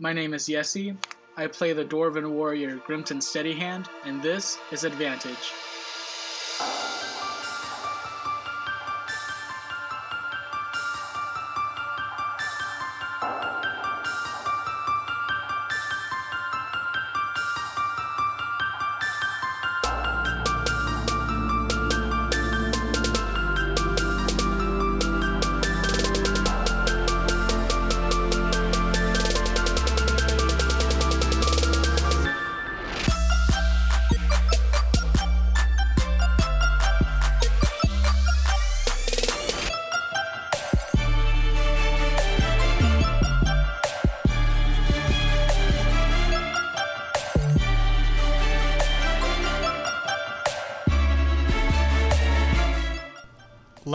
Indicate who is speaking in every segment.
Speaker 1: My name is Yessi. I play the Dwarven warrior Grimton Steadyhand, and this is Advantage.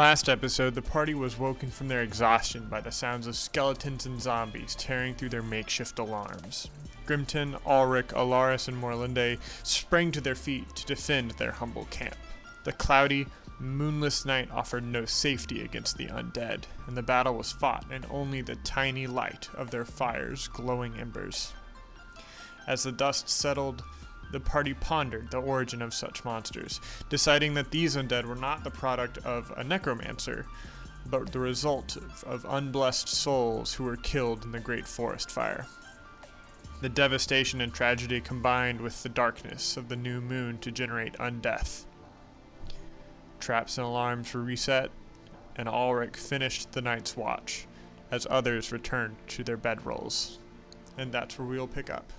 Speaker 2: Last episode, the party was woken from their exhaustion by the sounds of skeletons and zombies tearing through their makeshift alarms. Grimton, Ulrich, Alaris, and Morlinde sprang to their feet to defend their humble camp. The cloudy, moonless night offered no safety against the undead, and the battle was fought in only the tiny light of their fire's glowing embers. As the dust settled, the party pondered the origin of such monsters, deciding that these undead were not the product of a necromancer, but the result of, unblessed souls who were killed in the great forest fire. The devastation and tragedy combined with the darkness of the new moon to generate undeath. Traps and alarms were reset, and Ulrich finished the night's watch as others returned to their bedrolls. And that's where we'll pick up.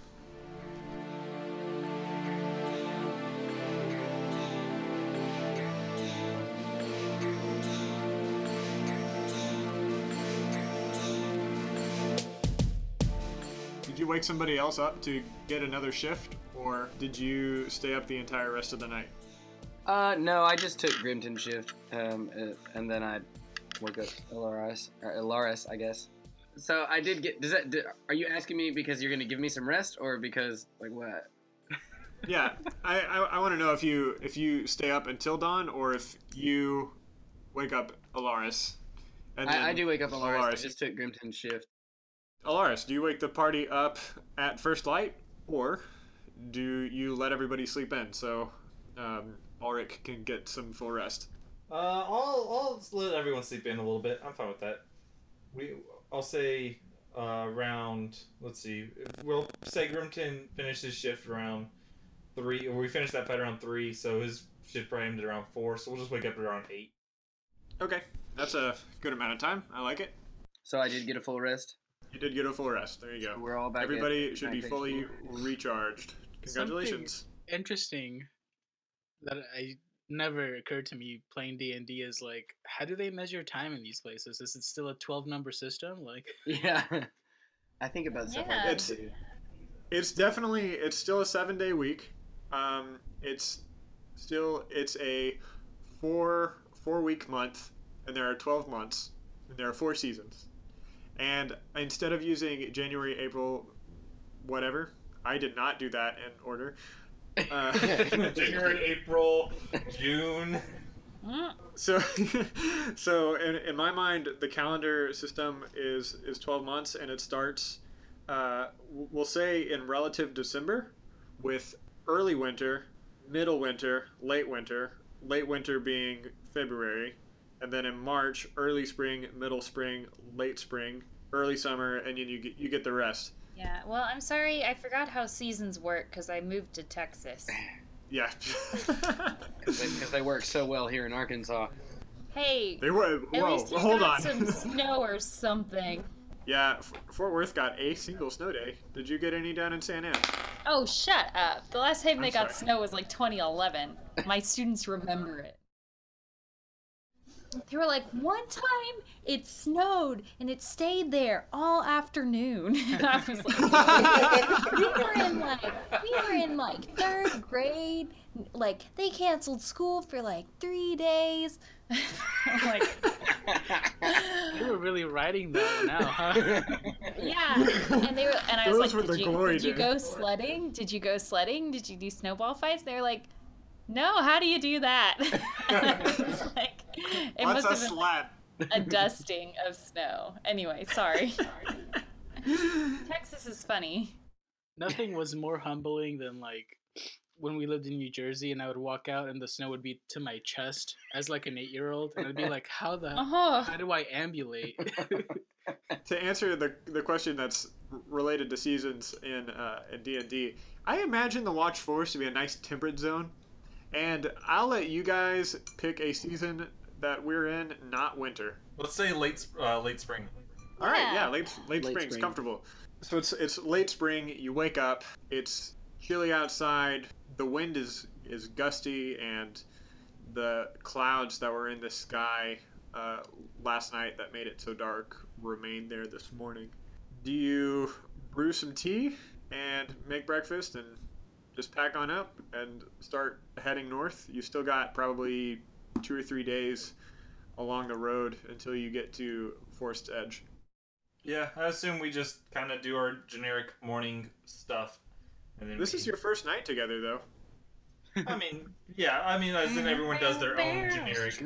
Speaker 2: Wake somebody else up to get another shift, or did you stay up the entire rest of the night?
Speaker 3: Uh, no, I just took Grimton shift, um, uh, and then I woke up Ilaris, or Ilaris, I guess. So I did get. Does that? Are you asking me because you're gonna give me some rest, or because like what?
Speaker 2: Yeah, I, I, I want to know if you if you stay up until dawn, or if you wake up Alaris.
Speaker 3: I, I do wake up Ilaris. I just took Grimton shift.
Speaker 2: Alaris, do you wake the party up at first light, or do you let everybody sleep in so um, Ulrich can get some full rest?
Speaker 4: Uh, I'll I'll let everyone sleep in a little bit. I'm fine with that. We I'll say uh, around let's see, we'll say Grimton finished his shift around three. Or we finished that fight around three, so his shift probably ended around four. So we'll just wake up at around eight.
Speaker 2: Okay, that's a good amount of time. I like it.
Speaker 3: So I did get a full rest.
Speaker 2: You did get a full rest. There you go.
Speaker 3: We're all back. at
Speaker 2: Everybody should be fully
Speaker 3: school.
Speaker 2: recharged. Congratulations.
Speaker 1: Interesting that I never occurred to me playing D and D is like, how do they measure time in these places? Is it still a twelve number system? Like,
Speaker 3: Yeah. I think about stuff like that
Speaker 2: It's-
Speaker 3: too.
Speaker 2: It's definitely it's still a seven day week. Um, it's still it's a four four week month, and there are twelve months, and there are four seasons. And instead of using January, April, whatever, I did not do that in order. Uh,
Speaker 4: January, April, June.
Speaker 2: So so in, in my mind the calendar system is is 12 months and it starts uh, we'll say in relative december with early winter middle winter late winter late winter being february and then in march early spring middle spring late spring early summer and then you get, you get the rest
Speaker 5: Yeah, well, I'm sorry, I forgot how seasons work because I moved to Texas.
Speaker 2: yeah
Speaker 3: Because they, work so well here in Arkansas.
Speaker 5: Hey,
Speaker 2: they were
Speaker 5: at
Speaker 2: whoa
Speaker 5: least you
Speaker 2: hold
Speaker 5: got
Speaker 2: on
Speaker 5: some snow or something.
Speaker 2: yeah fort worth got a single snow day did you get any down in san Ann?
Speaker 5: Oh, shut up. The last time they
Speaker 2: I'm
Speaker 5: got
Speaker 2: sorry.
Speaker 5: snow was like 2011. My students remember it. They were like, one time it snowed and it stayed there all afternoon. And I was like, we were in like, we were in like third grade. Like, they canceled school for like three days. I'm like,
Speaker 1: you were really writing that now, huh?
Speaker 5: yeah. And they were, and I was
Speaker 2: Those
Speaker 5: like,
Speaker 2: were the
Speaker 5: did, you,
Speaker 2: glory
Speaker 5: did you go sledding? Did you go sledding? Did you do snowball fights? They were like, no. How do you do that? Like, it
Speaker 2: What's
Speaker 5: must
Speaker 2: a
Speaker 5: have been
Speaker 2: slat?
Speaker 5: a dusting of snow. Anyway, sorry. Texas is funny.
Speaker 1: Nothing was more humbling than like when we lived in New Jersey and I would walk out and the snow would be to my chest as like an eight year old and I'd be like, how the
Speaker 5: Oh,
Speaker 1: how do I ambulate?
Speaker 2: to answer the the question that's related to seasons in uh, in D and D, I imagine the Watch Forest to be a nice temperate zone, and I'll let you guys pick a season that we're in, not winter.
Speaker 4: Let's say late uh, late spring.
Speaker 2: All right,
Speaker 5: Yeah.
Speaker 2: yeah, late late,
Speaker 3: Late
Speaker 2: spring's
Speaker 3: spring.
Speaker 2: comfortable. So it's it's late spring. You wake up. It's chilly outside. The wind is is gusty, and the clouds that were in the sky uh, last night that made it so dark remain there this morning. Do you brew some tea and make breakfast and just pack on up and start heading north? You still got probably two or three days along the road until you get to Forest Edge.
Speaker 4: Yeah, I assume we just kind of do our generic morning stuff, and then
Speaker 2: This
Speaker 4: we-
Speaker 2: is your first night together, though.
Speaker 4: I mean, yeah, I mean, as in everyone does their own generic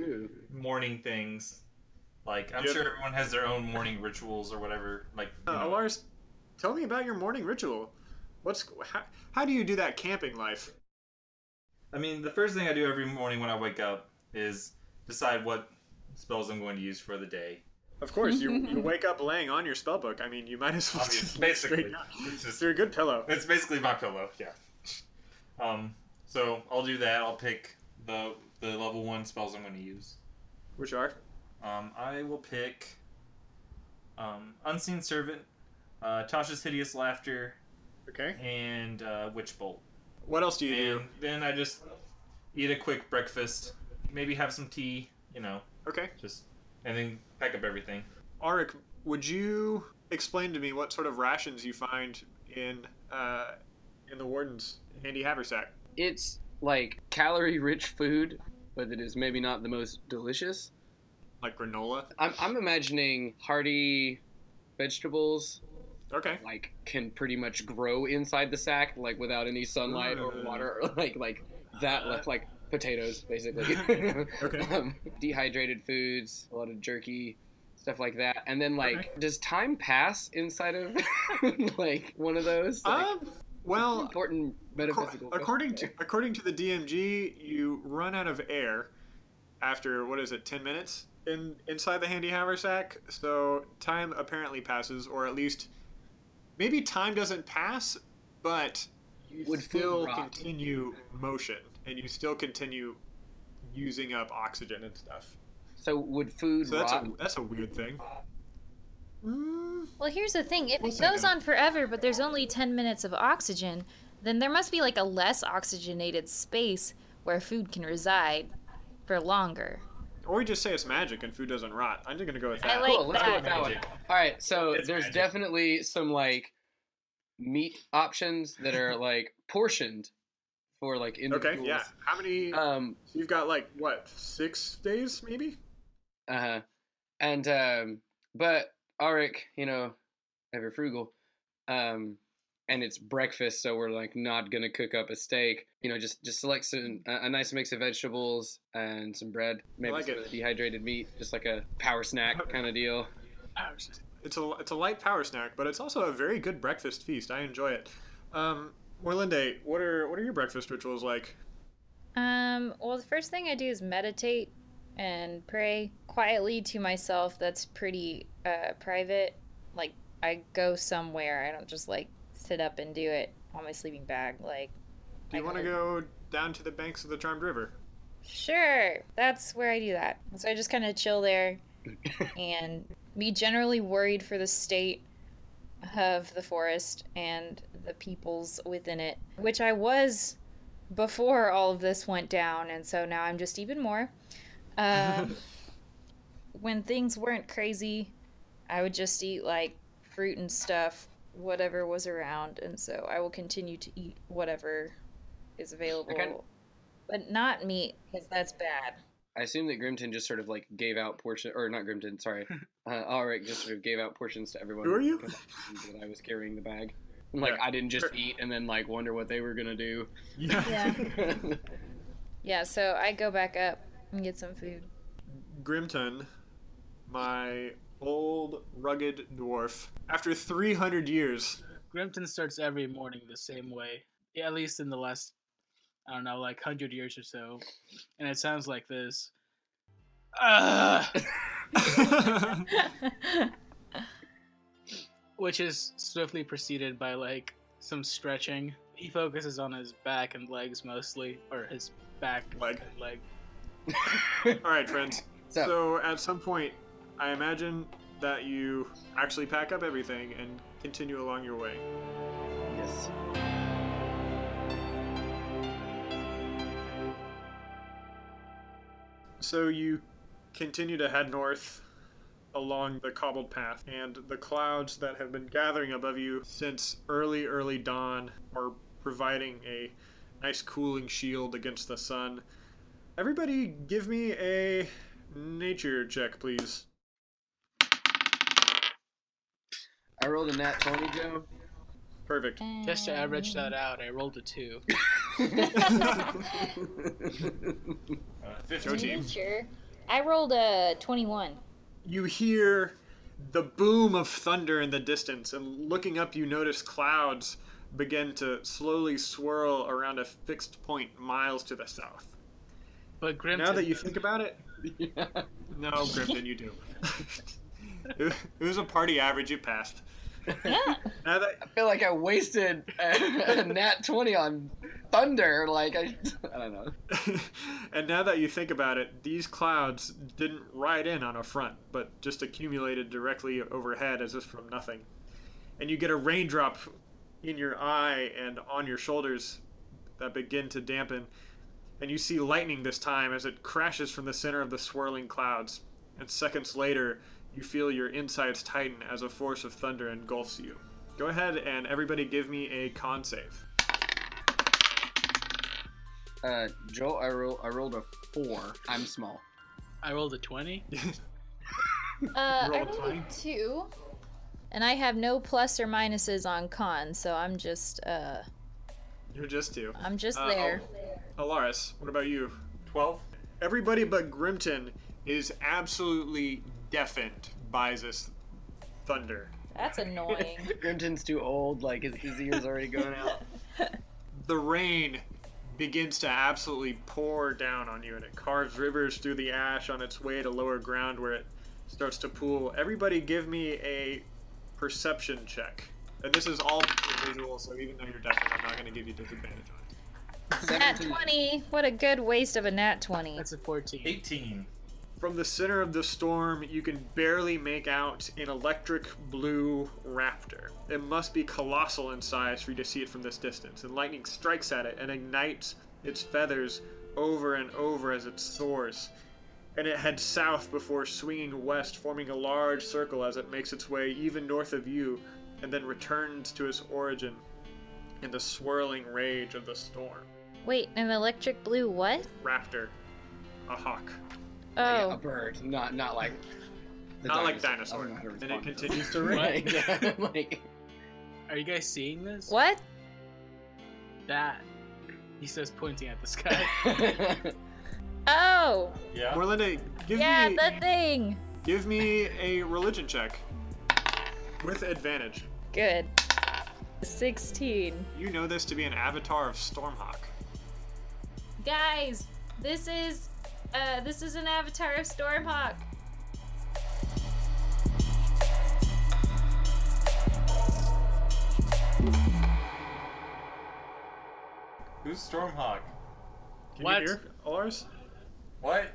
Speaker 4: morning things. Like, I'm
Speaker 2: Yep.
Speaker 4: sure everyone has their own morning rituals or whatever. Like, you
Speaker 2: Uh,
Speaker 4: know.
Speaker 2: Lars, tell me about your morning ritual. What's how, how do you do that camping life?
Speaker 4: I mean, the first thing I do every morning when I wake up is decide what spells I'm going to use for the day.
Speaker 2: Of course, you, you wake up laying on your spell book. I mean, you might as well
Speaker 4: Obviously,
Speaker 2: just lay
Speaker 4: basically. It's just
Speaker 2: You're a good pillow.
Speaker 4: It's basically my pillow, yeah. Um, so I'll do that. I'll pick the the level one spells I'm going to use.
Speaker 2: Which are?
Speaker 4: Um, I will pick um, Unseen Servant, uh, Tasha's Hideous Laughter,
Speaker 2: Okay.
Speaker 4: and uh, Witch Bolt.
Speaker 2: What else do you do?
Speaker 4: Then I just eat a quick breakfast, maybe have some tea, you know,
Speaker 2: Okay.
Speaker 4: just and then pack up everything.
Speaker 2: Arik, would you explain to me what sort of rations you find in uh, in the warden's handy haversack?
Speaker 3: It's like calorie rich food, but it is maybe not the most delicious.
Speaker 2: Like granola?
Speaker 3: I'm, I'm imagining hearty vegetables
Speaker 2: Okay.
Speaker 3: like can pretty much grow inside the sack like without any sunlight or
Speaker 2: Mm.
Speaker 3: water or like like that like, like potatoes basically
Speaker 2: Okay.
Speaker 3: um, dehydrated foods a lot of jerky stuff like that and then like does time pass inside of like one of those like,
Speaker 2: Um. Well,
Speaker 3: important metaphysical
Speaker 2: according to according to the DMG, you run out of air after what is it, ten minutes in inside the handy haversack. So time apparently passes, or at least maybe time doesn't pass, but you
Speaker 3: Would
Speaker 2: still continue motion, and you still continue using up oxygen and stuff.
Speaker 3: so would food
Speaker 2: So that's a that's a weird thing.
Speaker 5: Well, here's the thing. If
Speaker 2: We'll
Speaker 5: it goes
Speaker 2: then.
Speaker 5: on forever, but there's only 10 minutes of oxygen, then there must be like a less oxygenated space where food can reside for longer.
Speaker 2: or we just say it's magic and food doesn't rot. I'm just gonna go with that.
Speaker 5: I
Speaker 2: that.
Speaker 5: like
Speaker 3: cool let's go with
Speaker 5: that.
Speaker 3: that one all right so
Speaker 4: It's
Speaker 3: there's
Speaker 4: magic.
Speaker 3: definitely some like meat options that are like portioned for like in the cool.
Speaker 2: okay,
Speaker 3: individuals
Speaker 2: yeah. How many?
Speaker 3: um
Speaker 2: So you've got like what six days maybe?
Speaker 3: Uh-huh. And um but Arik, you know, ever frugal. Um and it's breakfast, so we're like not gonna cook up a steak. You know, just just select some a, a nice mix of vegetables and some bread, maybe
Speaker 2: like
Speaker 3: some dehydrated meat, just like a power snack kind of deal.
Speaker 2: It's a it's a light power snack, but it's also a very good breakfast feast. I enjoy it. Um, Morlinde, what are what are your breakfast rituals like?
Speaker 5: Um, well, the first thing I do is meditate and pray quietly to myself. That's pretty uh, private. Like, I go somewhere. I don't just like sit up and do it on my sleeping bag. Like,
Speaker 2: Do you want to
Speaker 5: go-
Speaker 2: go down to the banks of the Charmed River?
Speaker 5: Sure, that's where I do that. So I just kind of chill there and be generally worried for the state of the forest and the peoples within it, which I was before all of this went down, and so now I'm just even more. Um, when things weren't crazy, I would just eat like fruit and stuff, whatever was around, and so I will continue to eat whatever is available. But not meat, because that's bad.
Speaker 3: I assume that Grimton just sort of like gave out portions, or not Grimton, sorry. Uh Arik just sort of gave out portions to everyone.
Speaker 2: Who are you?
Speaker 3: I that I was carrying the bag. I'm like
Speaker 2: Yeah.
Speaker 3: I didn't just eat and then like wonder what they were gonna do.
Speaker 5: Yeah. Yeah, so I go back up and get some food.
Speaker 2: Grimton, my old, rugged dwarf. After 300 years,
Speaker 1: Grimton starts every morning the same way. Yeah, at least in the last, I don't know, like hundred years or so, and it sounds like this. Which is swiftly preceded by like some stretching. He focuses on his back and legs mostly, or his back
Speaker 2: Leg.
Speaker 1: and leg.
Speaker 2: All right, friends.
Speaker 3: So-
Speaker 2: So, at some point, I imagine that you actually pack up everything and continue along your way.
Speaker 3: Yes.
Speaker 2: So you continue to head north along the cobbled path, and the clouds that have been gathering above you since early, early dawn are providing a nice cooling shield against the sun. Everybody, give me a nature check, please.
Speaker 3: I rolled a nat 20, Joe.
Speaker 2: Perfect.
Speaker 1: Just to average that out, I rolled a two.
Speaker 4: Uh, 15.
Speaker 2: team.
Speaker 5: I rolled a 21.
Speaker 2: You hear the boom of thunder in the distance, and looking up, you notice clouds begin to slowly swirl around a fixed point miles to the south.
Speaker 1: But Grimton,
Speaker 2: Now that you think about it, no, Grimton, you do. it it was a party average you passed.
Speaker 5: Yeah.
Speaker 2: Now that
Speaker 3: I feel like I wasted a, a nat 20 on thunder. Like, I, I don't know.
Speaker 2: and now that you think about it, these clouds didn't ride in on a front, but just accumulated directly overhead as if from nothing. And you get a raindrop in your eye and on your shoulders that begin to dampen. And you see lightning this time as it crashes from the center of the swirling clouds. And seconds later, you feel your insides tighten as a force of thunder engulfs you. Go ahead and everybody give me a con save.
Speaker 3: Uh, Joel, I, roll, I rolled a 4. I'm small.
Speaker 1: I rolled a twenty.
Speaker 5: Uh, I
Speaker 2: Roll a
Speaker 5: rolled
Speaker 2: 20.
Speaker 5: a 2. And I have no plus or minuses on con, so I'm just, uh,
Speaker 2: You're just two.
Speaker 5: I'm just
Speaker 2: Uh,
Speaker 5: there.
Speaker 2: Al- Alaris, what about you?
Speaker 4: 12.
Speaker 2: Everybody but Grimton is absolutely deafened by this thunder.
Speaker 5: That's annoying.
Speaker 3: Grimton's too old. Like, his, his ears already going out.
Speaker 2: The rain begins to absolutely pour down on you, and it carves rivers through the ash on its way to lower ground where it starts to pool. Everybody, give me a perception check. And this is all visual, so even though you're deafened, I'm not going to give you disadvantage on it.
Speaker 5: Nat 20. What a good waste of a nat 20.
Speaker 1: That's a fourteen.
Speaker 4: 18.
Speaker 2: From the center of the storm, you can barely make out an electric blue raptor. It must be colossal in size for you to see it from this distance, and lightning strikes at it and ignites its feathers over and over as it soars. And it heads south before swinging west, forming a large circle as it makes its way even north of you, and then returns to its origin in the swirling rage of the storm.
Speaker 5: Wait, an electric blue what?
Speaker 2: Raptor, a hawk.
Speaker 3: Yeah, oh. a
Speaker 5: Oh,
Speaker 3: bird. Not, not like. the
Speaker 2: Not like
Speaker 3: dinosaur.
Speaker 2: dinosaur.
Speaker 3: Don't know how to
Speaker 2: And it continues to
Speaker 3: this.
Speaker 2: rain.
Speaker 3: Right, yeah, like.
Speaker 1: Are you guys seeing this?
Speaker 5: what?
Speaker 1: That. He says, pointing at the sky.
Speaker 5: Oh,
Speaker 4: Yeah.
Speaker 2: Morlinda, give
Speaker 5: yeah,
Speaker 2: me Yeah,
Speaker 5: the thing.
Speaker 2: give me a religion check with advantage.
Speaker 5: Good. 16.
Speaker 2: You know this to be an avatar of Stormhawk.
Speaker 5: Guys, this is uh this is an avatar of Stormhawk.
Speaker 4: Who's Stormhawk?
Speaker 2: Can
Speaker 1: What?
Speaker 2: you hear Alars?
Speaker 4: What?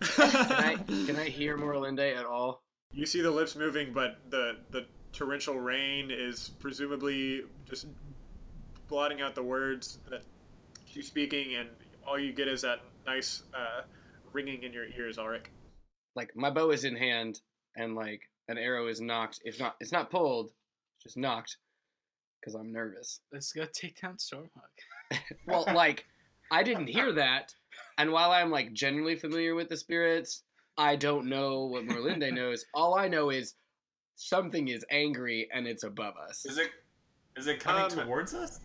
Speaker 3: Can I, can I hear Morlinde at all?
Speaker 2: you see the lips moving, but the the torrential rain is presumably just blotting out the words that she's speaking, and all you get is that nice uh, ringing in your ears, Ulrich.
Speaker 3: Like, my bow is in hand, and, like, an arrow is nocked. If not, it's not pulled, it's just nocked. Because I'm nervous.
Speaker 1: Let's go take down Stormhawk.
Speaker 3: Well, like, I didn't hear that. And while I'm, like, generally familiar with the spirits, I don't know what Morlinde knows. All I know is something is angry and it's above us.
Speaker 4: Is it is it coming
Speaker 2: Um,
Speaker 4: towards us?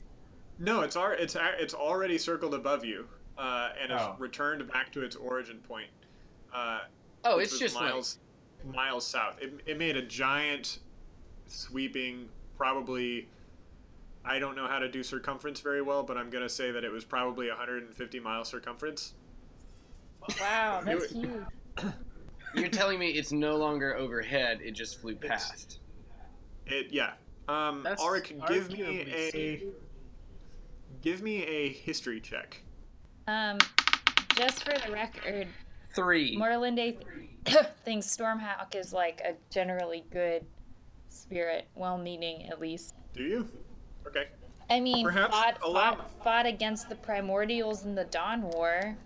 Speaker 2: No, it's ar- it's it's already circled above you, uh, and has
Speaker 4: Oh.
Speaker 2: returned back to its origin point. Uh,
Speaker 3: Oh, it's
Speaker 2: was
Speaker 3: just like,
Speaker 2: miles.
Speaker 6: miles south. It, it made a giant, sweeping, probably. I don't know how to do circumference very well, but I'm gonna say that it was probably 150 mile circumference.
Speaker 5: Wow, that's huge.
Speaker 3: You're telling me it's no longer overhead; it just flew past.
Speaker 6: It yeah. Um,
Speaker 1: That's
Speaker 6: Arik, give me a
Speaker 1: safe.
Speaker 6: give me a history check.
Speaker 5: Um, just for the record,
Speaker 3: Three.
Speaker 5: Morlinde thinks Stormhawk is like a generally good spirit, well-meaning at least.
Speaker 6: Do you? Okay.
Speaker 5: I mean,
Speaker 6: Perhaps
Speaker 5: fought,
Speaker 6: allow-
Speaker 5: fought, fought against the Primordials in the Dawn War.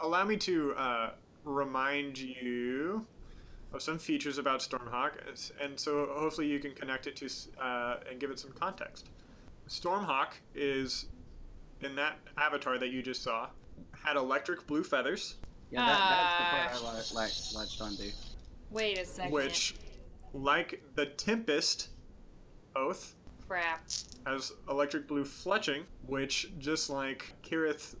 Speaker 6: Allow me to uh, remind you of some features about Stormhawk, and so hopefully you can connect it to uh, and give it some context. Stormhawk is in that avatar that you just saw had electric blue feathers,
Speaker 3: Yeah, that, that's the part I uh, li- like, latched onto.
Speaker 5: Wait a second.
Speaker 6: which, like the Tempest oath,
Speaker 5: crap?
Speaker 6: has electric blue fletching, which just like Kirith.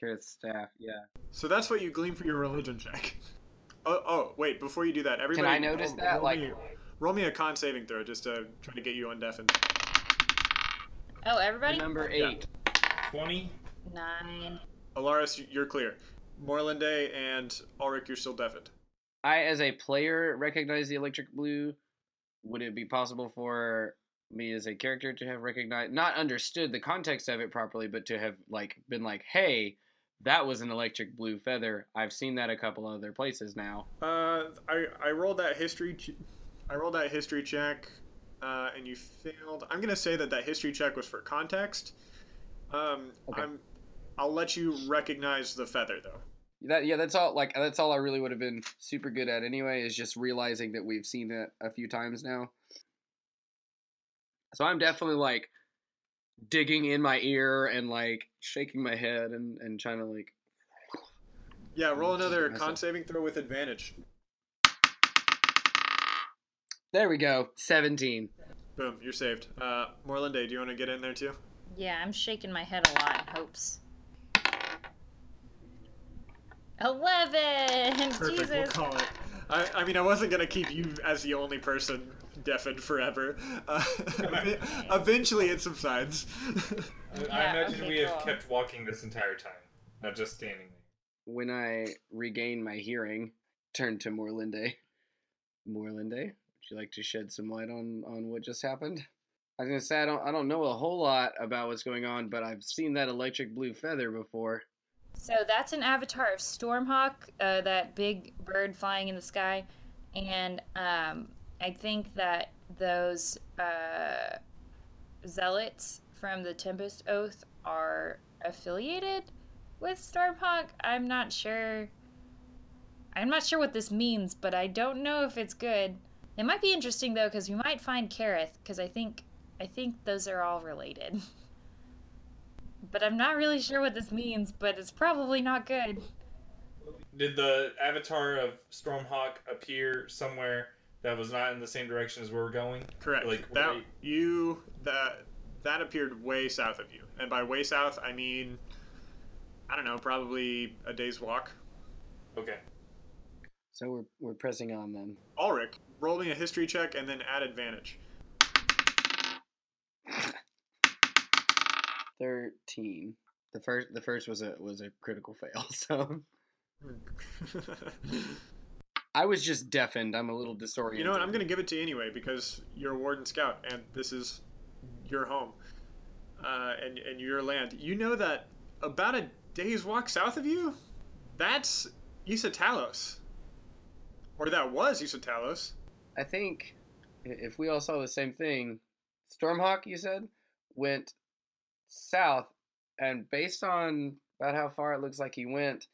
Speaker 3: Kirith's staff. Yeah.
Speaker 6: So that's what you glean for your religion check. Oh, oh wait! Before you do that, everybody.
Speaker 3: Can I notice
Speaker 6: roll-
Speaker 3: that?
Speaker 6: roll
Speaker 3: Like-
Speaker 6: me, roll me a con saving throw just to try to get you undeafened.
Speaker 5: Oh, everybody.
Speaker 3: Number eight.
Speaker 4: 20?
Speaker 5: Nine.
Speaker 6: Alaris, you're clear. Morlinde and Ulrich, you're still deafened.
Speaker 3: I, as a player, recognize the electric blue. Would it be possible for me as a character to have recognized, not understood the context of it properly, but to have like been like, "Hey, that was an electric blue feather. I've seen that a couple other places now."
Speaker 6: Uh, I I rolled that history. Ch- I rolled that history check, uh, and you failed. I'm gonna say that that history check was for context. Um,
Speaker 3: Okay.
Speaker 6: I'm. I'll let you recognize the feather though.
Speaker 3: That yeah, that's all. Like that's all I really would have been super good at anyway. Is just realizing that we've seen it a few times now. So I'm definitely like digging in my ear and like shaking my head and and trying to like
Speaker 6: Yeah, roll another con saving throw with advantage.
Speaker 3: There we go. 17.
Speaker 6: Boom, you're saved. Uh, Morlinde, do you want to get in there too?
Speaker 5: Yeah, I'm shaking my head a lot in hopes. Eleven.
Speaker 6: Perfect, we'll
Speaker 5: Jesus.
Speaker 6: call it. I, I mean, I wasn't gonna keep you as the only person deafened forever. Uh, eventually, it subsides.
Speaker 4: I
Speaker 5: Yeah,
Speaker 4: imagine
Speaker 5: okay,
Speaker 4: we have
Speaker 5: cool.
Speaker 4: kept walking this entire time, not just standing there.
Speaker 3: When I regain my hearing, turn to Morlinde. Morlinde, would you like to shed some light on on what just happened? I was gonna say I don't I don't know a whole lot about what's going on, but I've seen that electric blue feather before.
Speaker 5: So that's an avatar of Stormhawk, uh, that big bird flying in the sky, and um, I think that those uh, zealots from the Tempest Oath are affiliated with Stormhawk. I'm not sure. I'm not sure what this means, but I don't know if it's good. It might be interesting though, because we might find Kareth, because I think I think those are all related. but I'm not really sure what this means, but it's probably not good.
Speaker 4: Did the avatar of Stormhawk appear somewhere that was not in the same direction as where we're going?
Speaker 6: Correct.
Speaker 4: Like,
Speaker 6: that
Speaker 4: right-
Speaker 6: you that that appeared way south of you, and by way south, I mean I don't know, probably a day's walk.
Speaker 4: Okay.
Speaker 3: So we're we're pressing on then.
Speaker 6: Ulrich, roll me a history check and then add advantage.
Speaker 3: Thirteen. The first the first was a was a critical fail. So I was just deafened. I'm a little disoriented.
Speaker 6: you know what? I'm going to give it to you anyway because you're a warden scout and this is your home uh, and and your land. You know that about a day's walk south of you, that's Isatalos, or that was Isatalos.
Speaker 3: I think if we all saw the same thing, Stormhawk, you said, went south, and based on about how far it looks like he went,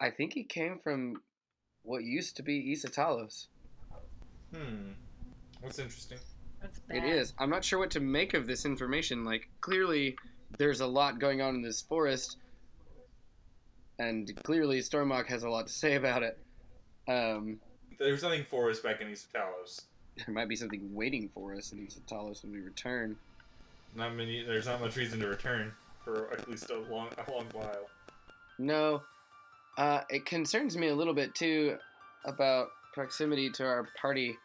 Speaker 3: I think he came from what used to be Isatalos.
Speaker 4: Hmm. That's interesting.
Speaker 5: That's
Speaker 3: It
Speaker 5: bad.
Speaker 3: is. I'm not sure what to make of this information. Like, clearly, there's a lot going on in this forest, and clearly, Stormhawk has a lot to say about it. Um,
Speaker 4: There's nothing for us back in Isatalos.
Speaker 3: there might be something waiting for us in Isatalos when we return.
Speaker 4: Not many. There's not much reason to return for at least a long, a long while.
Speaker 3: No, uh, it concerns me a little bit too. about proximity to our party.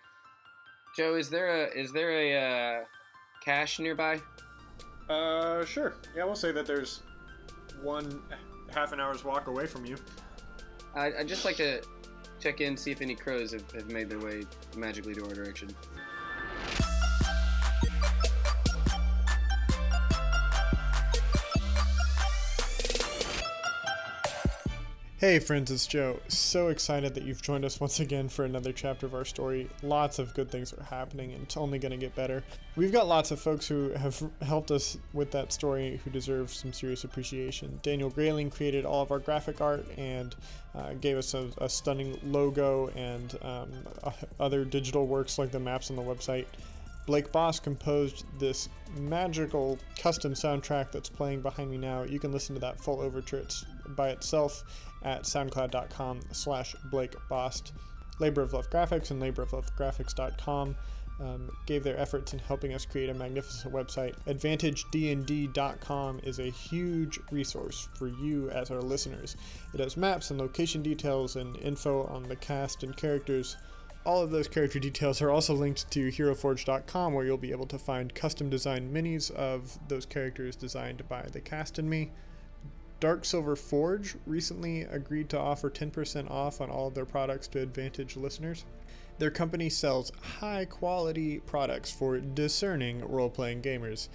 Speaker 3: Joe, is there a is there a uh, cache nearby?
Speaker 2: Uh, sure. Yeah, we'll say that there's one half an hour's walk away from you.
Speaker 3: I, I'd just like to check in, see if any crows have, have made their way magically to our direction.
Speaker 2: Hey friends, it's Joe. So excited that you've joined us once again for another chapter of our story. Lots of good things are happening and it's only going to get better. We've got lots of folks who have helped us with that story who deserve some serious appreciation. Daniel Grayling created all of our graphic art and uh, gave us a, a, stunning logo and um, other digital works like the maps on the website. Blake Boss composed this magical custom soundtrack that's playing behind me now. You can listen to that full overture it's by itself at soundcloud.com slash Blake Bost. Labor of Love Graphics and laboroflovegraphics.com um, gave their efforts in helping us create a magnificent website. AdvantageDND.com is a huge resource for you as our listeners. It has maps and location details and info on the cast and characters. All of those character details are also linked to HeroForge.com, where you'll be able to find custom designed minis of those characters designed by the cast and me. Dark Silver Forge recently agreed to offer 10% off on all of their products to Advantage listeners. Their company sells high quality products for discerning role playing gamers.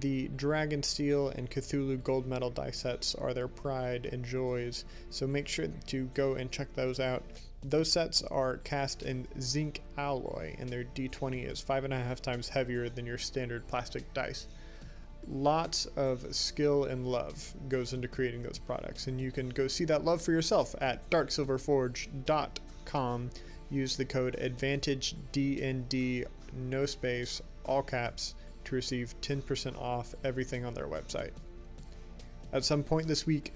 Speaker 2: The Dragon Steel and Cthulhu Gold Medal die sets are their pride and joys, so make sure to go and check those out. Those sets are cast in zinc alloy, and their d20 is five and a half times heavier than your standard plastic dice lots of skill and love goes into creating those products. And you can go see that love for yourself at darksilverforge.com use the code advantage dnd no space all caps to receive 10% off everything on their website. At some point this week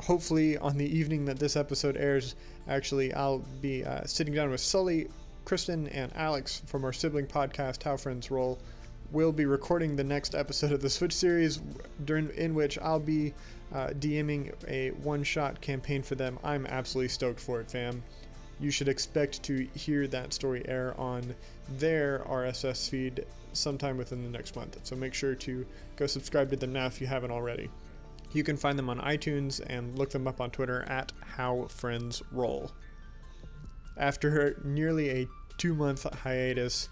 Speaker 2: hopefully on the evening that this episode airs actually i'll be uh, sitting down with sully kristen and alex from our sibling podcast how friends roll will be recording the next episode of the Switch series, during in which I'll be uh, DMing a one-shot campaign for them. I'm absolutely stoked for it, fam. You should expect to hear that story air on their RSS feed sometime within the next month. So make sure to go subscribe to them now if you haven't already. You can find them on iTunes and look them up on Twitter at How Friends Roll. After nearly a two month hiatus,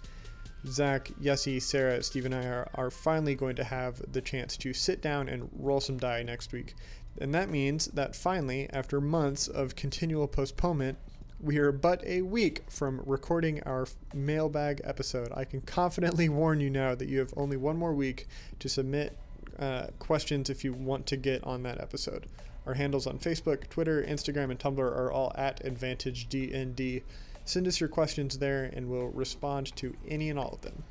Speaker 2: Zach, Yessie, Sarah, Steve, and I are, are finally going to have the chance to sit down and roll some die next week. And that means that finally, after months of continual postponement, we are but a week from recording our mailbag episode. I can confidently warn you now that you have only one more week to submit uh, questions if you want to get on that episode. Our handles on Facebook, Twitter, Instagram, and Tumblr are all at AdvantageDND. Send us your questions there and we'll respond to any and all of them.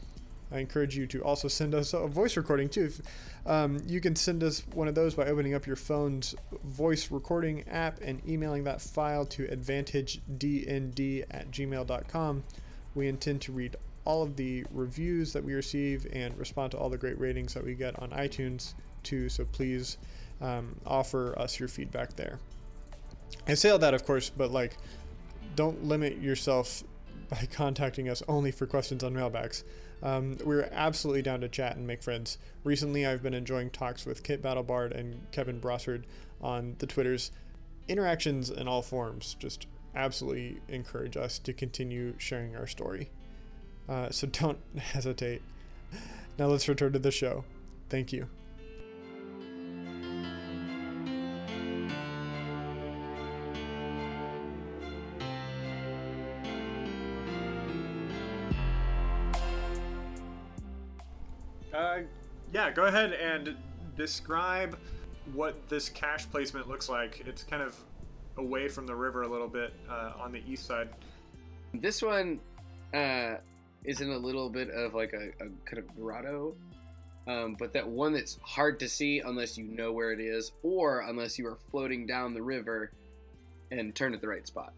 Speaker 2: I encourage you to also send us a voice recording too. If, um, you can send us one of those by opening up your phone's voice recording app and emailing that file to advantagednd at gmail.com. We intend to read all of the reviews that we receive and respond to all the great ratings that we get on iTunes too. So please um, offer us your feedback there. I say all that, of course, but like don't limit yourself by contacting us only for questions on mailbags. Um, we're absolutely down to chat and make friends. Recently, I've been enjoying talks with Kit Battlebard and Kevin Brossard on the Twitters. Interactions in all forms just absolutely encourage us to continue sharing our story. Uh, so don't hesitate. Now let's return to the show. Thank you. Go ahead and describe what this cache placement looks like. It's kind of away from the river a little bit uh, on the east side.
Speaker 3: This one uh, is in a little bit of like a, a kind of grotto, um, but that one that's hard to see unless you know where it is or unless you are floating down the river and turn at the right spot.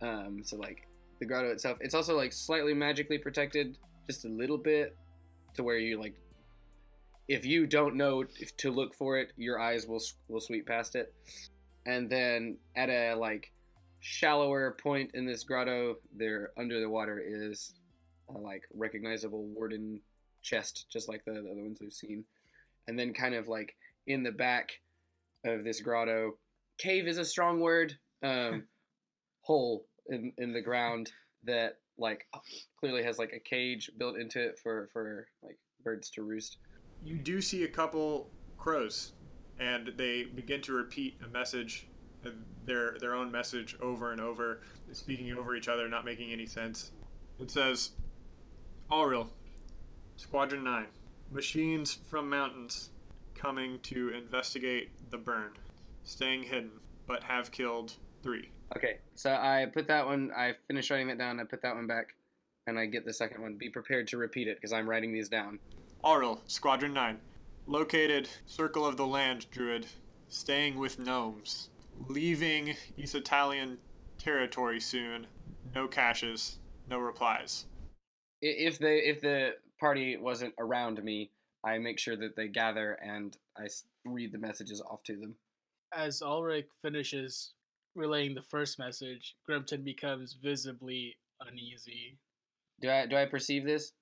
Speaker 3: Um, so like the grotto itself, it's also like slightly magically protected, just a little bit, to where you like if you don't know to look for it, your eyes will will sweep past it. And then at a like shallower point in this grotto, there under the water is a like recognizable warden chest, just like the, the other ones we've seen. And then kind of like in the back of this grotto, cave is a strong word. Um, hole in, in the ground that like clearly has like a cage built into it for for like birds to roost.
Speaker 2: You do see a couple crows, and they begin to repeat a message, uh, their their own message over and over, speaking over each other, not making any sense. It says, "Allreal, Squadron Nine, machines from mountains, coming to investigate the burn, staying hidden, but have killed three.
Speaker 3: Okay, so I put that one. I finished writing that down. I put that one back, and I get the second one. Be prepared to repeat it because I'm writing these down.
Speaker 2: Auril, Squadron 9. Located Circle of the Land Druid, staying with gnomes. Leaving East Italian territory soon. No caches, no replies.
Speaker 3: If they if the party wasn't around me, I make sure that they gather and I read the messages off to them.
Speaker 1: As Ulrich finishes relaying the first message, Grimton becomes visibly uneasy.
Speaker 3: Do I do I perceive this?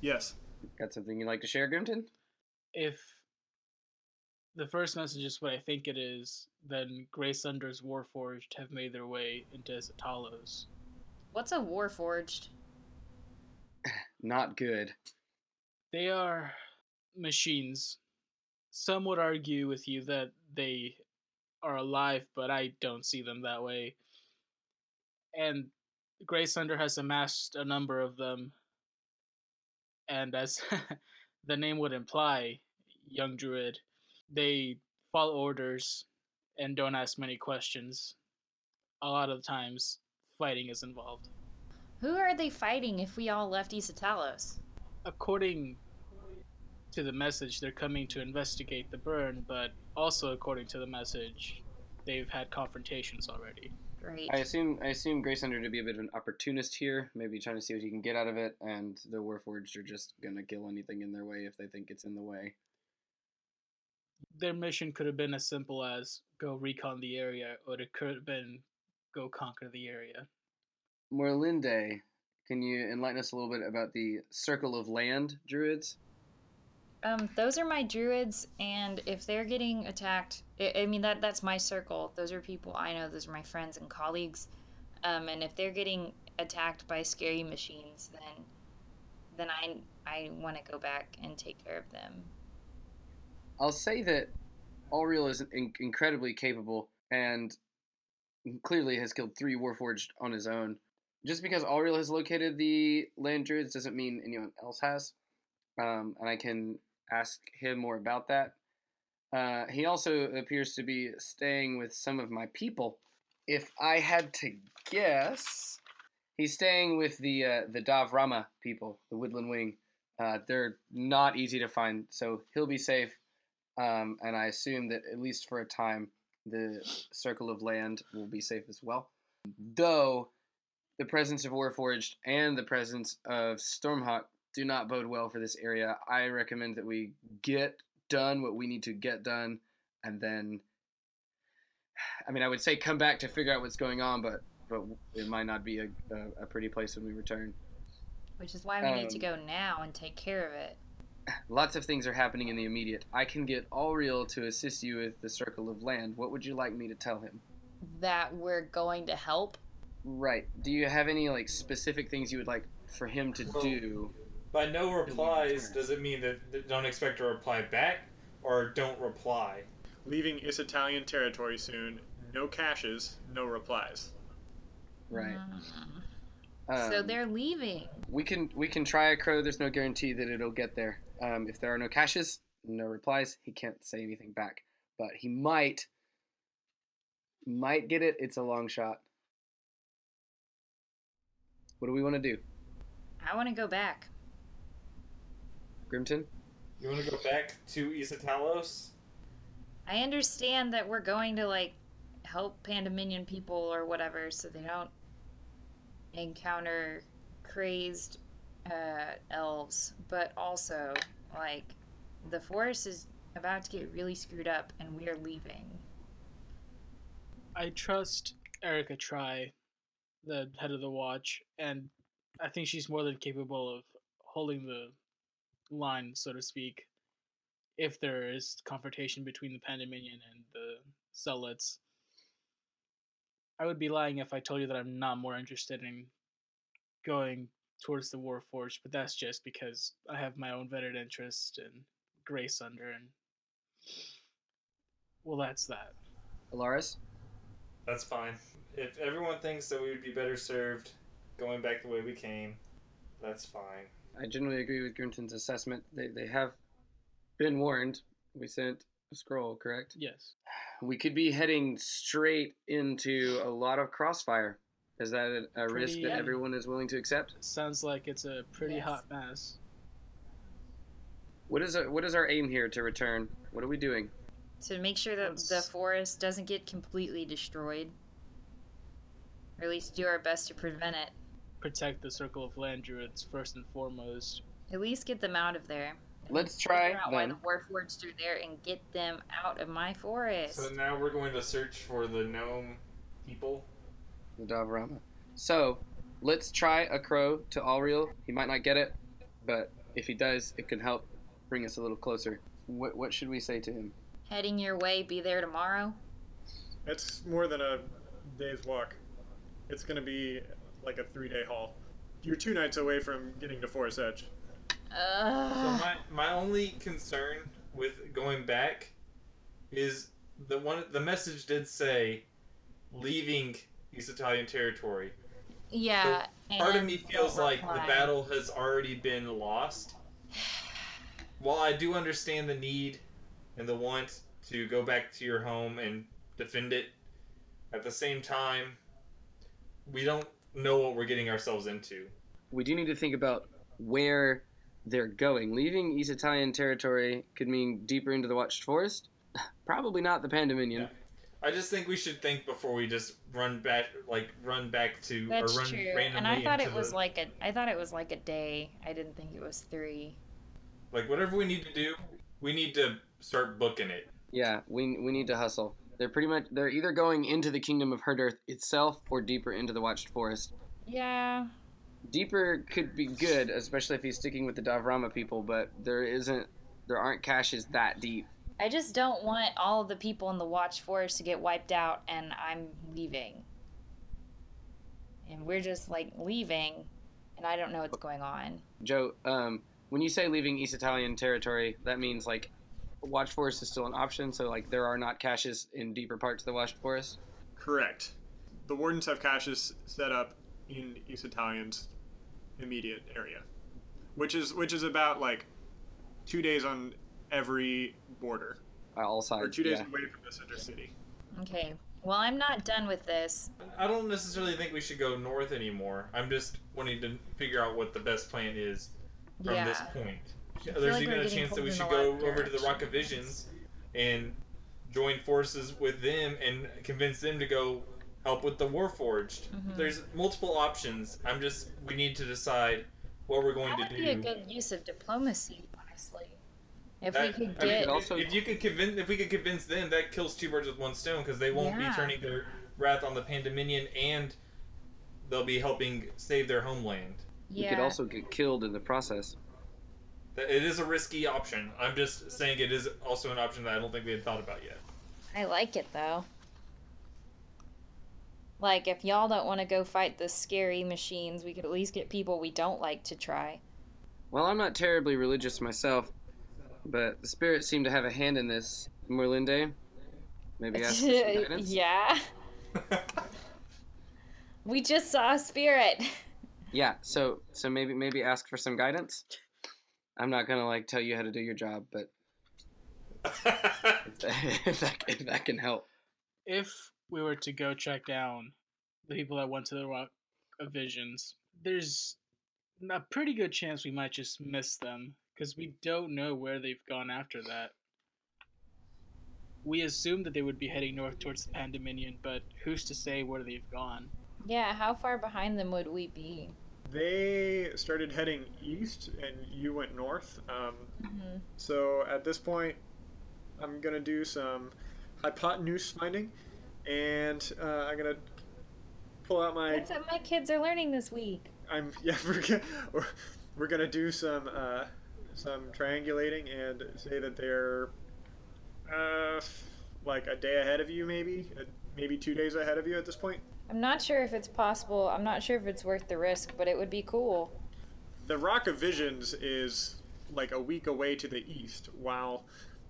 Speaker 2: Yes.
Speaker 3: Got something you'd like to share, Grimton?
Speaker 1: If the first message is what I think it is, then Grey Sunder's Warforged have made their way into Talos.
Speaker 5: What's a Warforged?
Speaker 3: Not good.
Speaker 1: They are machines. Some would argue with you that they are alive, but I don't see them that way. And Grey Sunder has amassed a number of them. And as the name would imply, young druid, they follow orders and don't ask many questions. A lot of times, fighting is involved.
Speaker 5: Who are they fighting if we all left Isatalos?
Speaker 1: according to the message, they're coming to investigate the burn, but also according to the message, they've had confrontations already.
Speaker 5: Great.
Speaker 3: I assume I assume Grey Sunder to be a bit of an opportunist here, maybe trying to see what he can get out of it, and the Warforged are just gonna kill anything in their way if they think it's in the way.
Speaker 1: Their mission could have been as simple as go recon the area, or it could have been go conquer the area.
Speaker 3: Morlinde, can you enlighten us a little bit about the Circle of Land druids?
Speaker 5: Um, those are my druids, and if they're getting attacked, I, I mean that that's my circle. Those are people I know. Those are my friends and colleagues. Um, and if they're getting attacked by scary machines, then then I I want to go back and take care of them.
Speaker 3: I'll say that Allreal is in- incredibly capable and clearly has killed three Warforged on his own. Just because Allreal has located the land druids doesn't mean anyone else has. Um, and I can ask him more about that. Uh, he also appears to be staying with some of my people. If I had to guess, he's staying with the uh, the Davrama people, the Woodland Wing. Uh, they're not easy to find, so he'll be safe. Um, and I assume that at least for a time, the Circle of Land will be safe as well. Though the presence of Warforged and the presence of Stormhawk do not bode well for this area, I recommend that we get done what we need to get done, and then, I mean, I would say come back to figure out what's going on, but but it might not be a, a, a pretty place when we return.
Speaker 5: Which is why we need to
Speaker 3: Um,
Speaker 5: go now and take care of it.
Speaker 3: Lots of things are happening in the immediate. I can get Allreal to assist you with the Circle of Land. What would you like me to tell him?
Speaker 5: That we're going to help.
Speaker 3: Right. Do you have any like specific things you would like for him to
Speaker 4: Well-
Speaker 3: do?
Speaker 4: By no replies, does it mean that, that don't expect a reply back, or don't reply?
Speaker 2: Leaving East Italian territory soon. No caches, no replies.
Speaker 3: Right.
Speaker 5: Mm. so
Speaker 3: Um,
Speaker 5: they're leaving.
Speaker 3: we can we can try a crow. There's no guarantee that it'll get there. Um, if there are no caches, no replies, he can't say anything back. But he might might get it. It's a long shot. What do we want to do,
Speaker 5: I want to go back.
Speaker 3: Grimton?
Speaker 4: You want to go back to Isatalos?
Speaker 5: I understand that we're going to like help Pandaminion people or whatever, so they don't encounter crazed uh, elves. But also, like, the forest is about to get really screwed up, and we are leaving.
Speaker 1: I trust Erica Try, the head of the watch, and I think she's more than capable of holding the line, so to speak, if there is confrontation between the Pandemonium and the Zealots. I would be lying if I told you that I'm not more interested in going towards the Warforged, but that's just because I have my own vetted interest in Grey Sunder, and well, that's that.
Speaker 3: Alaris?
Speaker 4: That's fine. If everyone thinks that we would be better served going back the way we came, that's fine.
Speaker 3: I generally agree with Grimton's assessment. They, they have been warned. We sent a scroll, correct?
Speaker 1: Yes.
Speaker 3: We could be heading straight into a lot of crossfire. Is that a, a risk that everyone is willing to accept?
Speaker 1: Sounds like it's a pretty
Speaker 5: Yes.
Speaker 1: hot mess.
Speaker 3: What is our, what is our aim here to return? What are we doing?
Speaker 5: To make sure that the
Speaker 1: Let's-
Speaker 5: forest doesn't get completely destroyed. Or at least do our best to prevent it.
Speaker 1: Protect the Circle of Land Druids first and foremost.
Speaker 5: At least get them out of there.
Speaker 3: Let's try
Speaker 5: Figure out why the
Speaker 3: then.
Speaker 5: Warforged are there and get them out of my forest.
Speaker 4: So now we're going to search for the gnome people.
Speaker 3: The Davrama. So, let's try a crow to Alriel. He might not get it, but if he does, it can help bring us a little closer. What, what should we say to him?
Speaker 5: Heading your way, be there tomorrow.
Speaker 2: It's more than a day's walk. It's going to be like a three day haul. You're two nights away from getting to Forest Edge.
Speaker 4: So my my only concern with going back is the one the message did say leaving East Italian territory.
Speaker 5: yeah.
Speaker 4: Part of me feels like the battle has already been lost. While I do understand the need and the want to go back to your home and defend it, at the same time, we don't know what we're getting ourselves into.
Speaker 3: We do need to think about where they're going. Leaving East Italian territory could mean deeper into the Watched Forest. Probably not the Pandemonium.
Speaker 4: Yeah. I just think we should think before we just run back, like run back to
Speaker 5: That's
Speaker 4: or run
Speaker 5: true.
Speaker 4: randomly.
Speaker 5: And I thought
Speaker 4: into
Speaker 5: it was
Speaker 4: the-
Speaker 5: like a I thought it was like a day. I didn't think it was three.
Speaker 4: like whatever we need to do. We need to start booking it.
Speaker 3: Yeah, we, we need to hustle. They're pretty much they're either going into the kingdom of Herd Earth itself or deeper into the Watched Forest.
Speaker 5: Yeah.
Speaker 3: Deeper could be good, especially if he's sticking with the Davrama people, but there isn't there aren't caches that deep.
Speaker 5: I just don't want all the people in the Watch Forest to get wiped out and I'm leaving. And we're just like leaving and I don't know what's going on.
Speaker 3: Joe, um, when you say leaving East Italian territory, that means like Watch Forest is still an option, so like there are not caches in deeper parts of the watch Forest.
Speaker 2: Correct. The wardens have caches set up in East Italian's immediate area, which is which is about like two days on every border,
Speaker 3: Uh, all sides.
Speaker 2: or two days
Speaker 3: yeah.
Speaker 2: away from the center city.
Speaker 5: Okay. Well, I'm not done with this.
Speaker 4: I don't necessarily think we should go north anymore. I'm just wanting to figure out what the best plan is from
Speaker 5: yeah.
Speaker 4: this point.
Speaker 5: Feel
Speaker 4: There's
Speaker 5: like
Speaker 4: even a chance that we should go
Speaker 5: lot
Speaker 4: over to the Rock of. Visions and join forces with them and convince them to go help with the Warforged.
Speaker 5: Mhm.
Speaker 4: There's multiple options. I'm just we need to decide what we're going
Speaker 5: That
Speaker 4: to
Speaker 5: would
Speaker 4: do.
Speaker 5: be a good use of diplomacy, honestly. If
Speaker 4: That-
Speaker 5: we could
Speaker 4: I mean,
Speaker 5: get
Speaker 3: could also-
Speaker 4: if you could convince if we could convince them that kills two birds with one stone because they won't
Speaker 5: Yeah.
Speaker 4: be turning their wrath on the Pandemonium and they'll be helping save their homeland.
Speaker 3: We could also get killed in the process.
Speaker 4: That- It is a risky option. I'm just saying it is also an option that I don't think we had thought about yet.
Speaker 5: I like it though. Like, if y'all don't want to go fight the scary machines, we could at least get people we don't like to try.
Speaker 3: Well, I'm not terribly religious myself, but the spirits seem to have a hand in this. Morlinde, maybe ask for some guidance.
Speaker 5: yeah. We just saw a spirit.
Speaker 3: Yeah, so so maybe maybe ask for some guidance. I'm not gonna like tell you how to do your job, but if that, if that, if that can help.
Speaker 1: If we were to go check down the people that went to the Rock of Visions, there's a pretty good chance we might just miss them because we don't know where they've gone after that. We assumed that they would be heading north towards the Pandemonium, but who's to say where they've gone?
Speaker 5: Yeah, how far behind them would we be?
Speaker 2: They started heading east, and you went north. Um,
Speaker 5: hmm
Speaker 2: So at this point, I'm gonna do some hypotenuse finding, and uh, I'm gonna pull out my.
Speaker 5: That's what my kids are learning this week.
Speaker 2: I'm yeah. We're gonna we're, we're gonna do some uh, some triangulating and say that they're uh like a day ahead of you, maybe uh, maybe two days ahead of you at this point.
Speaker 5: I'm not sure if it's possible. I'm not sure if it's worth the risk, but it would be cool.
Speaker 2: The Rock of Visions is like a week away to the east, while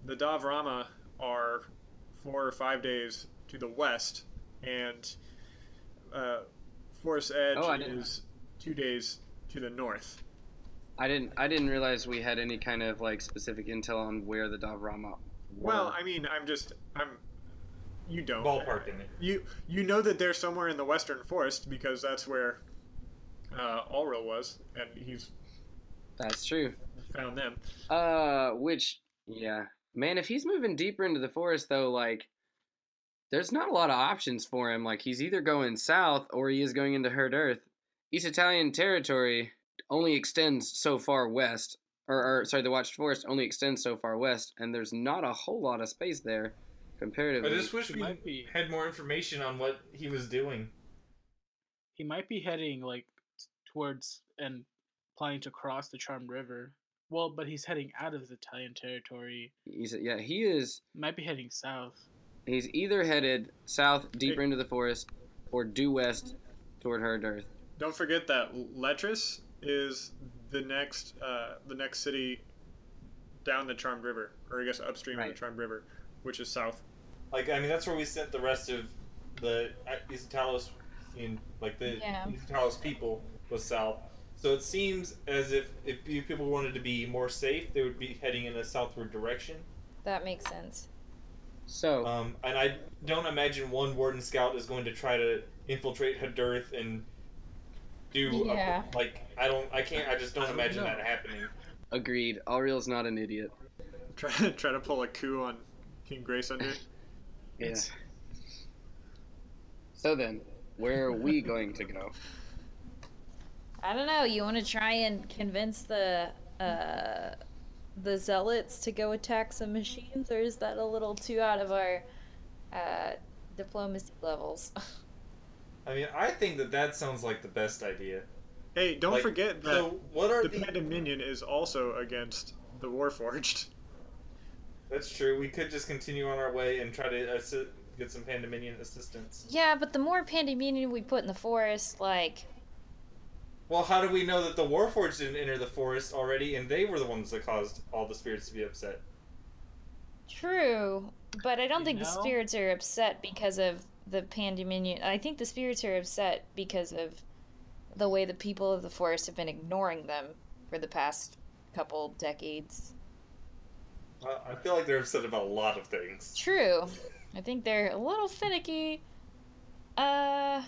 Speaker 2: the Davrama are four or five days to the west, and uh, Forest Edge
Speaker 3: Oh,
Speaker 2: is two days to the north.
Speaker 3: I didn't. I didn't realize we had any kind of like specific intel on where the Davrama. Were.
Speaker 2: Well, I mean, I'm just I'm. You don't.
Speaker 4: Ballparking it.
Speaker 2: You you know that they're somewhere in the western forest because that's where uh, Ulril was, and he's
Speaker 3: that's true.
Speaker 2: found them.
Speaker 3: Uh, which yeah, man, if he's moving deeper into the forest though, like, there's not a lot of options for him. Like, he's either going south or he is going into Herd Earth. East Italian territory only extends so far west, or, or sorry, the Watched Forest only extends so far west, and there's not a whole lot of space there
Speaker 4: I just wish
Speaker 1: It
Speaker 4: we
Speaker 1: might be.
Speaker 4: had more information on what he was doing.
Speaker 1: He might be heading like towards and planning to cross the Charmed River. Well, but he's heading out of the Italian territory.
Speaker 3: He's, yeah, he is.
Speaker 1: Might be heading south.
Speaker 3: He's either headed south deeper into the forest, or due west toward Herd Earth.
Speaker 2: Don't forget that Letris is the next uh, the next city down the Charmed River, or I guess upstream of the Charmed River, which is south.
Speaker 4: Like, I mean, that's where we sent the rest of the uh, Isatalos, in like the
Speaker 5: Yeah.
Speaker 4: Isatalos people was south. So it seems as if if people wanted to be more safe, they would be heading in a southward direction.
Speaker 5: That makes sense.
Speaker 3: So,
Speaker 4: Um, and I don't imagine one warden scout is going to try to infiltrate Hadirth and do a- like I don't I can't I just don't
Speaker 1: I don't
Speaker 4: imagine that happening.
Speaker 3: agreed. Alriel's not an idiot.
Speaker 2: Try try to pull a coup on King Grey Sunder.
Speaker 3: Yeah. So then, where are we going to go?
Speaker 5: I don't know. You want to try and convince the uh, the zealots to go attack some machines, or is that a little too out of our uh, diplomacy levels?
Speaker 4: I mean, I think that that sounds like the best idea.
Speaker 2: Hey, don't
Speaker 4: Like,
Speaker 2: forget that
Speaker 4: So what are
Speaker 2: the
Speaker 4: the?
Speaker 2: Pandemonium is also against the Warforged.
Speaker 4: That's true. We could just continue on our way and try to assi- get some Pandemonium assistance.
Speaker 5: yeah, but the more pandemonium we put in the forest, like
Speaker 4: Well, how do we know that the Warforged didn't enter the forest already, and they were the ones that caused all the spirits to be upset?
Speaker 5: True, but I don't
Speaker 1: You
Speaker 5: think the spirits are upset because of the pandemonium. I think the spirits are upset because of the way the people of the forest have been ignoring them for the past couple decades.
Speaker 4: Uh, I feel like they're upset about a lot of things.
Speaker 5: True. I think they're a little finicky. Uh,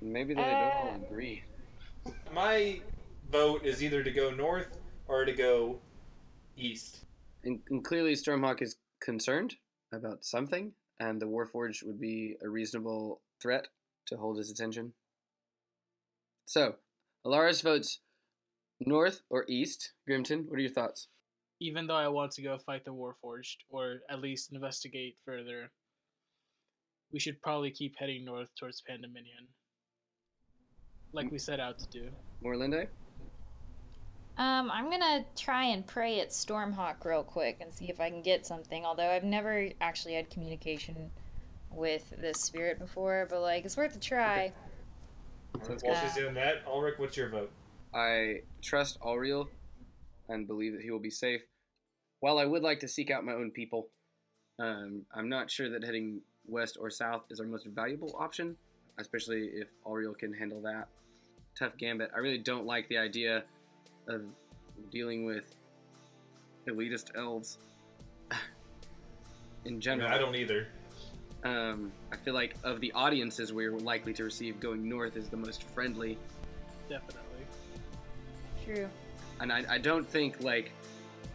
Speaker 3: Maybe they don't all
Speaker 5: Uh,
Speaker 3: agree.
Speaker 4: My vote is either to go north or to go east.
Speaker 3: And, and clearly, Stormhawk is concerned about something, and the Warforged would be a reasonable threat to hold his attention. So, Alaris votes north or east. Grimton, what are your thoughts?
Speaker 1: Even though I want to go fight the Warforged, or at least investigate further, we should probably keep heading north towards Pandemonium. Like we set out to do.
Speaker 3: Morlinde?
Speaker 5: um, I'm gonna try and pray at Stormhawk real quick and see if I can get something. Although I've never actually had communication with this spirit before, but like it's worth a try.
Speaker 3: Sounds
Speaker 4: While
Speaker 5: good.
Speaker 4: she's doing that, Ulrich, what's your vote?
Speaker 3: I trust Alriel and believe that he will be safe. While I would like to seek out my own people, um, I'm not sure that heading west or south is our most valuable option, especially if Alriel can handle that. Tough gambit. I really don't like the idea of dealing with elitist elves in
Speaker 4: I, mean,
Speaker 3: general.
Speaker 4: I don't either.
Speaker 3: Um, I feel like of the audiences we're likely to receive, going north is the most friendly
Speaker 1: Definitely.
Speaker 5: True.
Speaker 3: And I, I don't think like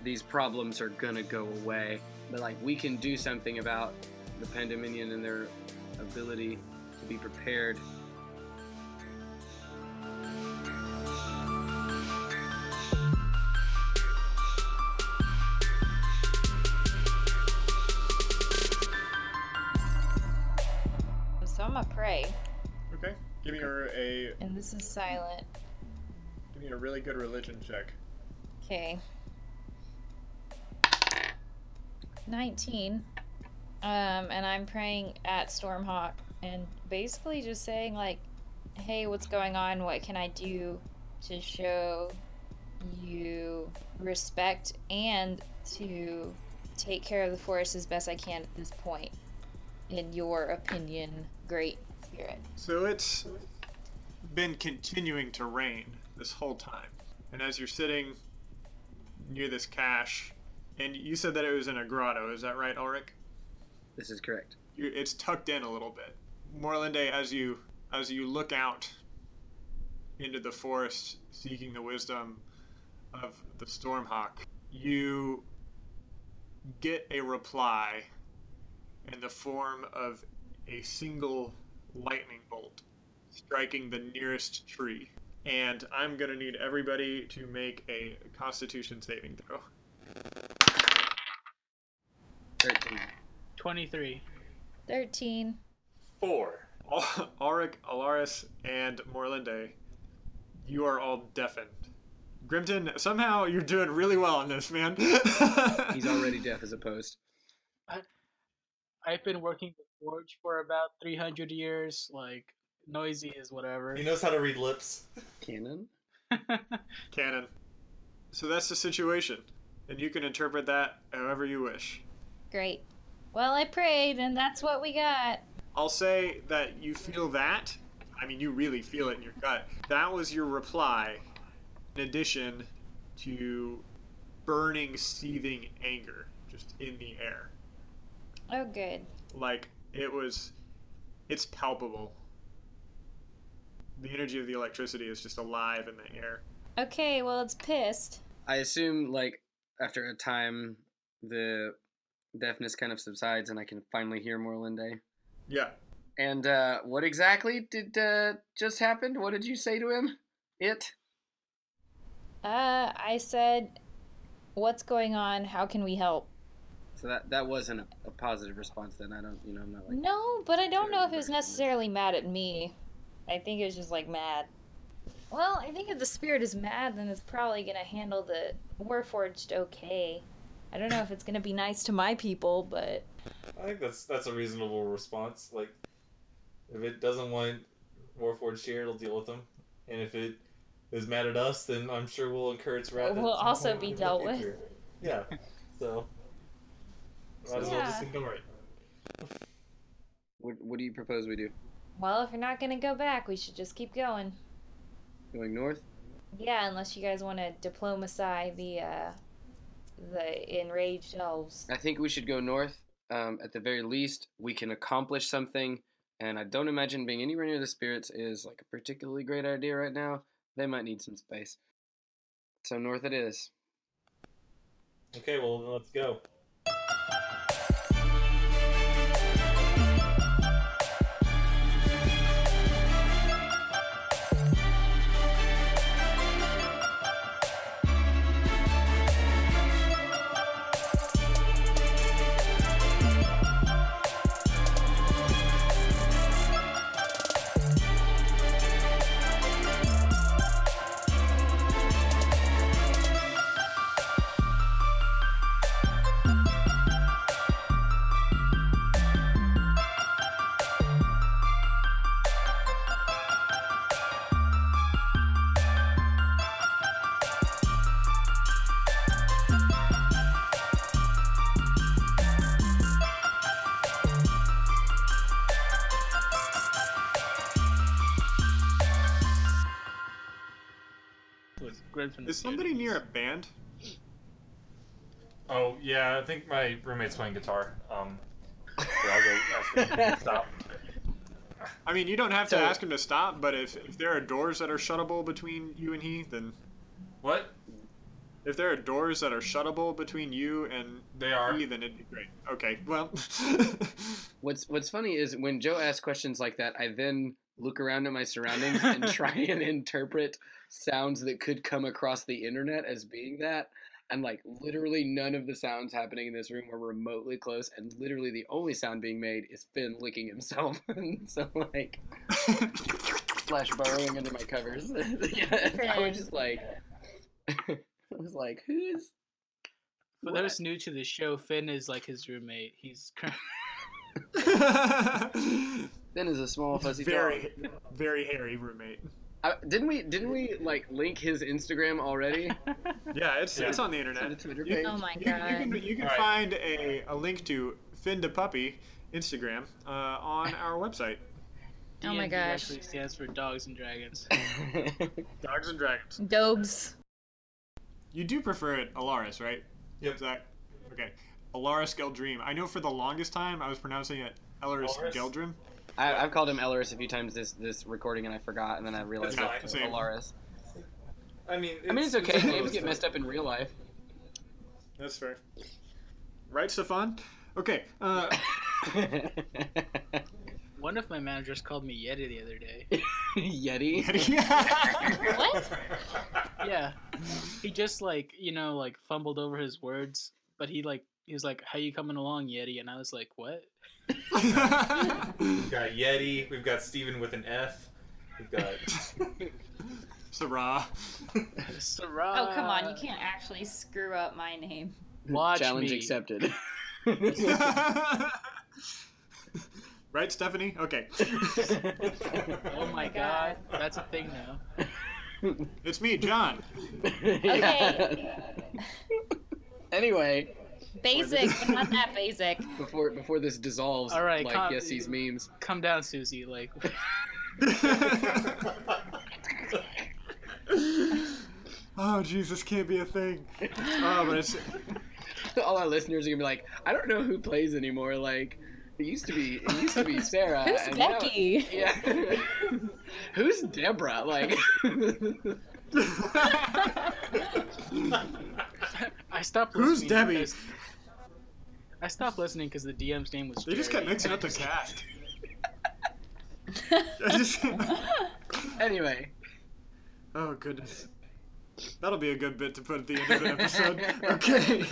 Speaker 3: these problems are gonna go away but like we can do something about the pandemonium and their ability to be prepared
Speaker 5: So I'm gonna pray. pray.
Speaker 2: Okay. Give me a, a
Speaker 5: And this is silent.
Speaker 2: Give me a really good religion check.
Speaker 5: Okay. 19. Um, and I'm praying at Stormhawk and basically just saying, like, hey, what's going on? What can I do to show you respect and to take care of the forest as best I can at this point? In your opinion, great spirit.
Speaker 2: So it's been continuing to rain this whole time. And as you're sitting near this cache, and you said that it was in a grotto, is that right, Ulrich?
Speaker 3: This is correct.
Speaker 2: you it's tucked in a little bit. Morlinde, as you as you look out into the forest, seeking the wisdom of the Stormhawk, you get a reply in the form of a single lightning bolt striking the nearest tree. And I'm gonna need everybody to make a Constitution saving throw.
Speaker 3: 13.
Speaker 1: 23.
Speaker 5: 13.
Speaker 4: Four.
Speaker 2: Al- Ulrich, Alaris, and Morlinde, you are all deafened. Grimton, somehow you're doing really well on this, man.
Speaker 3: He's already deaf as a post.
Speaker 1: I've been working the forge for about 300 years. Like, noisy is whatever.
Speaker 4: He knows how to read lips.
Speaker 3: Canon.
Speaker 2: Canon. So that's the situation, and you can interpret that however you wish.
Speaker 5: Great. Well, I prayed, and that's what we got.
Speaker 2: I'll say that you feel that. I mean, you really feel it in your gut. That was your reply, in addition to burning, seething anger just in the air.
Speaker 5: Oh, good.
Speaker 2: like it was it's palpable the energy of the electricity is just alive in the air
Speaker 5: Okay, well, it's pissed.
Speaker 3: I assume, like, after a time, the deafness kind of subsides and I can finally hear Morlinde.
Speaker 2: yeah
Speaker 3: And uh, what exactly did uh, just happened? What did you say to him? It?
Speaker 5: Uh, I said, what's going on? How can we help?
Speaker 3: So that that wasn't a, a positive response then. I don't, you know, I'm not like.
Speaker 5: No, but I don't know if it was necessarily mad at me. I think it was just like mad. Well, I think if the spirit is mad, then it's probably gonna handle the Warforged okay. I don't know if it's gonna be nice to my people, but
Speaker 4: I think that's that's a reasonable response. Like, if it doesn't want Warforged here, it'll deal with them. And if it is mad at us, then I'm sure we'll incur its wrath. at
Speaker 5: Will also be dealt with.
Speaker 4: Yeah. So, might as well just ignore it.
Speaker 3: What, what do you propose we do?
Speaker 5: Well, if you're not gonna go back, we should just keep going.
Speaker 3: Going north?
Speaker 5: Yeah, unless you guys want to diplomacy the uh, the enraged elves.
Speaker 3: I think we should go north. Um, at the very least, we can accomplish something. And I don't imagine being anywhere near the spirits is like a particularly great idea right now. They might need some space. So north it is.
Speaker 4: Okay, well then let's go.
Speaker 2: Somebody near a band
Speaker 4: Oh yeah, I think my roommate's playing guitar. Um, yeah, I'll go ask him to stop.
Speaker 2: i mean you don't have to
Speaker 3: So-
Speaker 2: ask him to stop but if, if there are doors that are shuttable between you and he then
Speaker 4: What?
Speaker 2: if there are doors that are shuttable between you and
Speaker 4: They are.
Speaker 2: he then it'd be great okay well
Speaker 3: What's What's funny is when Joe asks questions like that, I then look around at my surroundings and try and interpret sounds that could come across the internet as being that. and like literally none of the sounds happening in this room were remotely close, and literally the only sound being made is Finn licking himself. so like flesh burrowing under my covers. yeah, I was just like, I was like, who's?
Speaker 1: For those new to the show, Finn is like his roommate. He's cur-
Speaker 3: Finn is a small fuzzy dog.
Speaker 2: very, very hairy roommate.
Speaker 3: Uh, didn't we? Didn't we like link his Instagram already?
Speaker 2: Yeah, it's
Speaker 4: Yeah.
Speaker 2: it's on the
Speaker 3: On the
Speaker 2: internet.
Speaker 3: Twitter
Speaker 2: You-
Speaker 5: Oh my
Speaker 2: You, you
Speaker 5: god.
Speaker 2: can, you can
Speaker 4: Alright.
Speaker 2: find a, a link to Finn the Puppy Instagram uh, on our website.
Speaker 5: Oh my
Speaker 1: D&D
Speaker 5: gosh.
Speaker 1: Actually stands for Dogs and Dragons.
Speaker 2: Dogs and Dragons.
Speaker 5: Dobes.
Speaker 2: You do prefer it Alaris, right?
Speaker 4: Yep.
Speaker 2: Zach? Okay. Alaris Geldream. I know for the longest time I was pronouncing it Elaris
Speaker 4: Alaris?
Speaker 2: Geldrim.
Speaker 3: I, I've called him Elleris a few times this this recording, and I forgot, and then I realized
Speaker 4: That's
Speaker 3: that it's
Speaker 2: Same.
Speaker 3: Alaris.
Speaker 4: I mean,
Speaker 3: I mean, it's okay.
Speaker 4: one of
Speaker 3: Names get messed up in real life.
Speaker 2: That's fair. Right, Stefan? Okay. Uh,
Speaker 1: One of my managers called me Yeti the other day.
Speaker 3: Yeti.
Speaker 5: What?
Speaker 1: Yeah, he just like you know like fumbled over his words, but he like he was like, "How you coming along, Yeti?" And I was like, "What?"
Speaker 4: We've got Yeti. We've got Steven with an F. We've got.
Speaker 2: Sarah.
Speaker 1: Sarah.
Speaker 5: Oh come on, you can't actually screw up my name.
Speaker 1: Watch
Speaker 3: Challenge
Speaker 1: me.
Speaker 3: accepted.
Speaker 2: right, Stephanie? Okay.
Speaker 1: Oh my god, that's a thing now.
Speaker 2: It's me, John.
Speaker 5: Okay.
Speaker 3: anyway,
Speaker 5: Basic, but not that basic.
Speaker 3: before before this dissolves,
Speaker 1: All right,
Speaker 3: like
Speaker 1: calm-
Speaker 3: Yesie's memes.
Speaker 1: Come down, Susie. Like,
Speaker 2: oh, Jesus, can't be a thing. Oh, but it's.
Speaker 3: All our listeners are gonna be like, I don't know who plays anymore. Like, it used to be, it used to be Sarah.
Speaker 5: Who's
Speaker 3: and now-
Speaker 5: Becky?
Speaker 3: yeah. Who's Deborah? Like,
Speaker 1: I stopped.
Speaker 2: Who's
Speaker 1: listening
Speaker 2: Debbie?
Speaker 1: Because- I stopped listening because the DM's name was.
Speaker 2: They just kept mixing up the cast. Just.
Speaker 3: anyway,
Speaker 2: Oh, goodness. That'll be a good bit to put at the end of the episode. Okay.